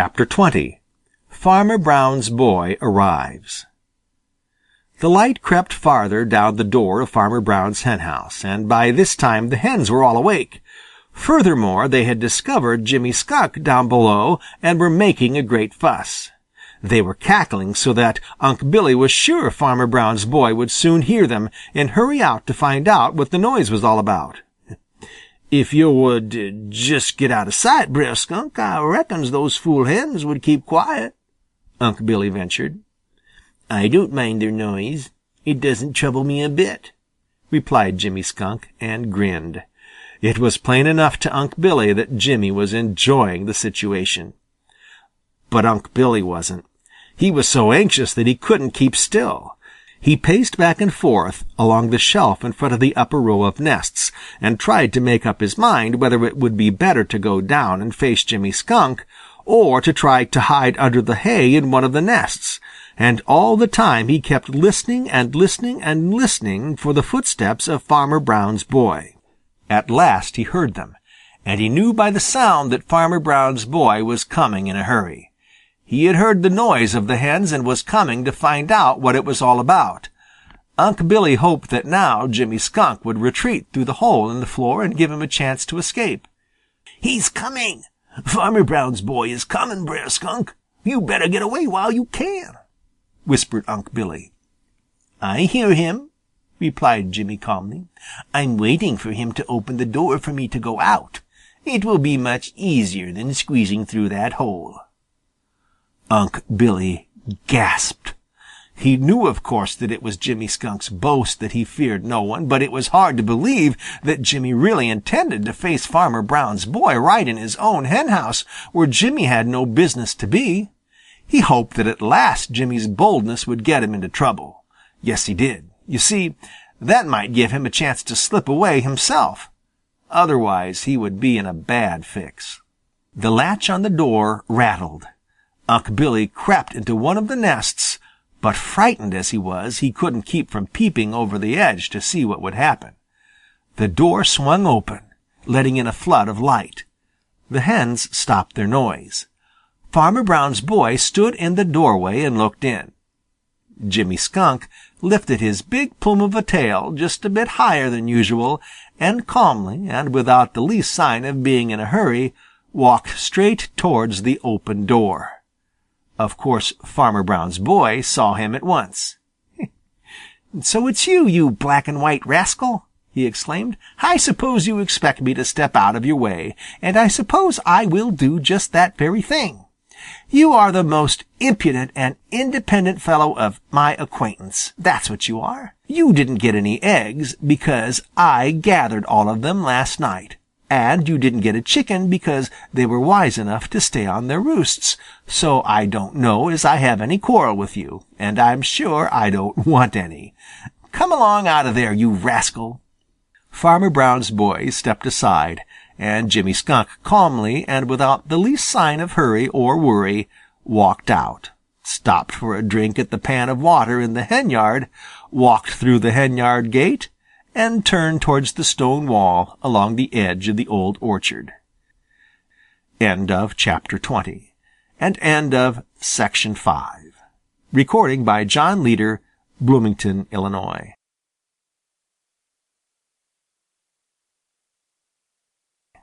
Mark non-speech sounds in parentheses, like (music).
Chapter XX Farmer Brown's Boy Arrives The light crept farther down the door of Farmer Brown's henhouse, and by this time the hens were all awake. Furthermore, they had discovered Jimmy Skunk down below and were making a great fuss. They were cackling so that Unc' Billy was sure Farmer Brown's boy would soon hear them and hurry out to find out what the noise was all about. "If yo' would uh, just get out of sight, Brer Skunk, I reckons those fool hens would keep quiet," Unc' Billy ventured. "I don't mind their noise. It doesn't trouble me a bit," replied Jimmy Skunk, and grinned. It was plain enough to Unc' Billy that Jimmy was enjoying the situation. But Unc' Billy wasn't. He was so anxious that he couldn't keep still. He paced back and forth along the shelf in front of the upper row of nests and tried to make up his mind whether it would be better to go down and face Jimmy Skunk or to try to hide under the hay in one of the nests, and all the time he kept listening and listening and listening for the footsteps of Farmer Brown's boy. At last he heard them, and he knew by the sound that Farmer Brown's boy was coming in a hurry. He had heard the noise of the hens and was coming to find out what it was all about. Unc' Billy hoped that now Jimmy Skunk would retreat through the hole in the floor and give him a chance to escape. "He's coming! Farmer Brown's boy is coming, Brer Skunk. You better get away while you can," whispered Unc' Billy. "I hear him," replied Jimmy calmly. "I'm waiting for him to open the door for me to go out. It will be much easier than squeezing through that hole." Unc' Billy gasped. He knew of course that it was Jimmy Skunk's boast that he feared no one, but it was hard to believe that Jimmy really intended to face Farmer Brown's boy right in his own henhouse, where Jimmy had no business to be. He hoped that at last Jimmy's boldness would get him into trouble. Yes, he did. You see, that might give him a chance to slip away himself. Otherwise he would be in a bad fix. The latch on the door rattled. Unc' Billy crept into one of the nests, but frightened as he was, he couldn't keep from peeping over the edge to see what would happen. The door swung open, letting in a flood of light. The hens stopped their noise. Farmer Brown's boy stood in the doorway and looked in. Jimmy Skunk lifted his big plume of a tail just a bit higher than usual and calmly and without the least sign of being in a hurry walked straight towards the open door. Of course Farmer Brown's boy saw him at once. (laughs) "So it's you, you black and white rascal!" he exclaimed. "I suppose you expect me to step out of your way, and I suppose I will do just that very thing. You are the most impudent and independent fellow of my acquaintance. That's what you are. You didn't get any eggs because I gathered all of them last night. And you didn't get a chicken because they were wise enough to stay on their roosts. So I don't know as I have any quarrel with you, and I'm sure I don't (laughs) want any. Come along out of there, you rascal!" Farmer Brown's boy stepped aside, and Jimmy Skunk calmly and without the least sign of hurry or worry walked out, stopped for a drink at the pan of water in the henyard, walked through the henyard gate, and turned towards the stone wall along the edge of the old orchard. End of chapter 20 and end of section 5. Recording by John Leader, Bloomington, Illinois.